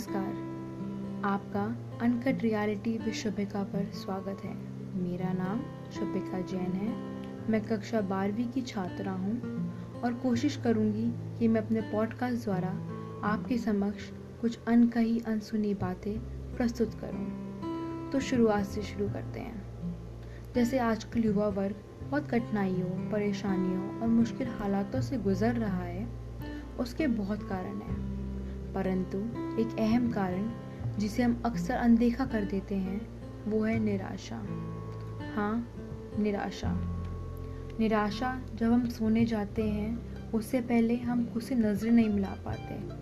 नमस्कार। आपका uncut reality with Shubhika पर स्वागत है। मेरा नाम शुभिका जैन है। मैं कक्षा बारहवीं की छात्रा हूँ और कोशिश करूँगी कि मैं अपने पॉडकास्ट द्वारा आपके समक्ष कुछ अनकही, अनसुनी बातें प्रस्तुत करूँ। तो शुरुआत से शुरू करते हैं। जैसे आजकल युवा वर्ग बहुत कठिनाइयों, परेशानियों और मुश्किल हालातों से गुजर रहा है, उसके बहुत कारण हैं। परंतु एक अहम कारण जिसे हम अक्सर अनदेखा कर देते हैं, वो है निराशा। हाँ निराशा। निराशा जब हम सोने जाते हैं, उससे पहले हम खुद से नज़रें नहीं मिला पाते।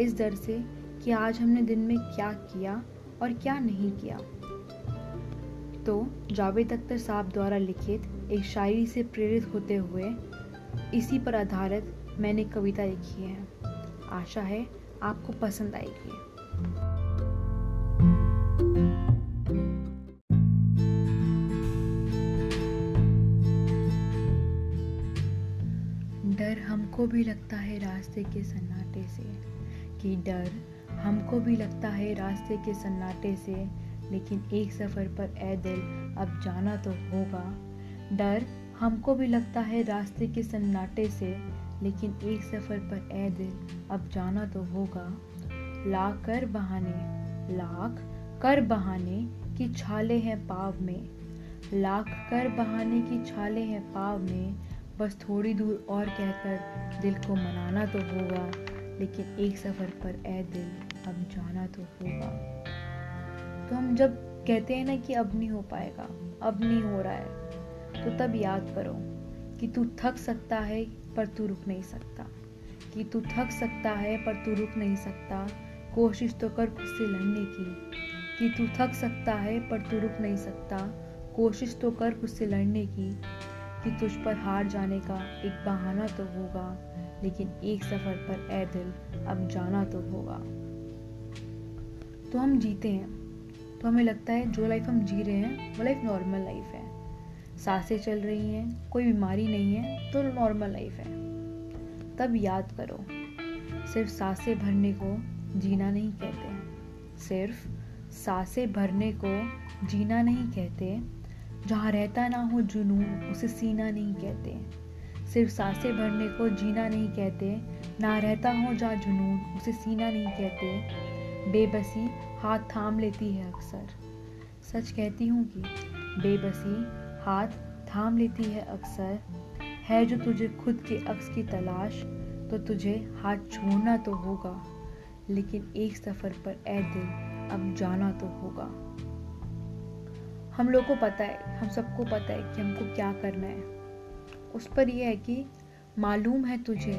इस डर से कि आज हमने दिन में क्या किया और क्या नहीं किया। तो जावेद अख्तर साहब द्वारा लिखित एक शायरी से प्रेरित होते हुए, इसी पर आधारित मैंने कविता लिखी है। आशा है आपको पसंद आएगी। डर हमको भी लगता है रास्ते के सन्नाटे से, कि डर हमको भी लगता है रास्ते के सन्नाटे से, लेकिन एक सफ़र पर ए दिल अब जाना तो होगा। डर हमको भी लगता है रास्ते के सन्नाटे से लेकिन एक सफ़र पर ए दिल, अब जाना तो होगा। लाख कर बहाने, लाख कर बहाने की छाले हैं पाव में। लाख कर बहाने की छाले हैं पाव में। बस थोड़ी दूर और कहकर दिल को मनाना तो होगा, लेकिन एक सफ़र पर ए दिल, अब जाना तो होगा। तो हम जब कहते हैं ना कि अब नहीं हो पाएगा, अब नहीं हो रहा है तो तब याद करो कि तू थक सकता है पर तू रुक नहीं सकता। कि तू थक सकता है, पर तू रुक नहीं सकता। कोशिश तो कर खुद से लड़ने की। कि तू थक सकता है, पर तू रुक नहीं सकता। कोशिश तो कर खुद से लड़ने की। कि तुझ पर हार जाने का एक बहाना तो होगा, लेकिन एक सफ़र पर ए दिल, अब जाना तो होगा। तो हम जीते हैं। तो हमें लगता है जो लाइफ हम जी रहे हैं, वो लाइफ नॉर्मल लाइफ है। साँसें चल रही हैं, कोई बीमारी नहीं है तो नॉर्मल लाइफ है। तब याद करो, सिर्फ़ साँसें भरने को जीना नहीं कहते। सिर्फ़ साँसें भरने को जीना नहीं कहते। जहाँ रहता ना हो जुनून, उसे सीना नहीं कहते। सिर्फ़ साँसें भरने को जीना नहीं कहते। ना रहता हो जहाँ जुनून, उसे सीना नहीं कहते। बेबसी हाथ थाम लेती है अक्सर। सच कहती हूँ कि बेबसी हाथ थाम लेती है अक्सर। है जो तुझे खुद के अक्स की तलाश तो तुझे हाथ छोड़ना तो होगा, लेकिन एक सफ़र पर ए दिल, अब जाना तो होगा। हम लोग को पता है, हम सबको पता है कि हमको क्या करना है। उस पर यह है कि मालूम है तुझे,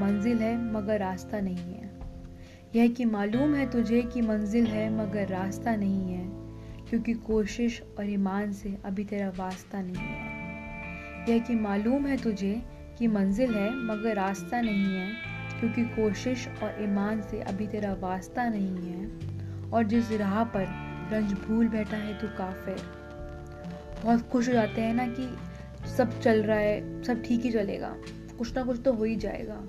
मंजिल है मगर रास्ता नहीं है। यह कि मालूम है तुझे कि मंजिल है मगर रास्ता नहीं है। क्योंकि कोशिश और ईमान से अभी तेरा वास्ता नहीं है यह कि मालूम है तुझे कि मंजिल है, मगर रास्ता नहीं है, क्योंकि कोशिश और ईमान से अभी तेरा वास्ता नहीं है, और जिस राह पर रंज भूल बैठा है तू काफिर। बहुत खुश हो जाते हैं ना कि सब चल रहा है, सब ठीक ही चलेगा, कुछ ना कुछ तो हो ही जाएगा।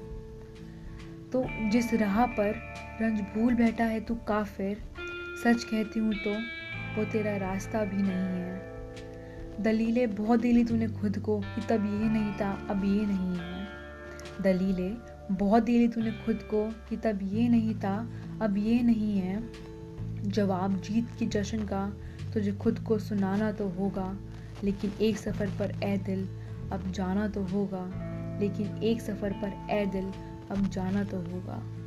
तो जिस राह पर रंज भूल बैठा है तू काफिर, सच कहती हूँ तो वो तेरा रास्ता भी नहीं है। दलीलें बहुत दिली तूने खुद को कि तब ये नहीं था, अब ये नहीं है। दलीलें बहुत दिली तूने खुद को कि तब ये नहीं था, अब ये नहीं है। जवाब जीत के जश्न का तुझे खुद को सुनाना तो होगा, लेकिन एक सफ़र पर ए दिल, अब जाना तो होगा। लेकिन एक सफ़र पर ए दिल, अब जाना तो होगा।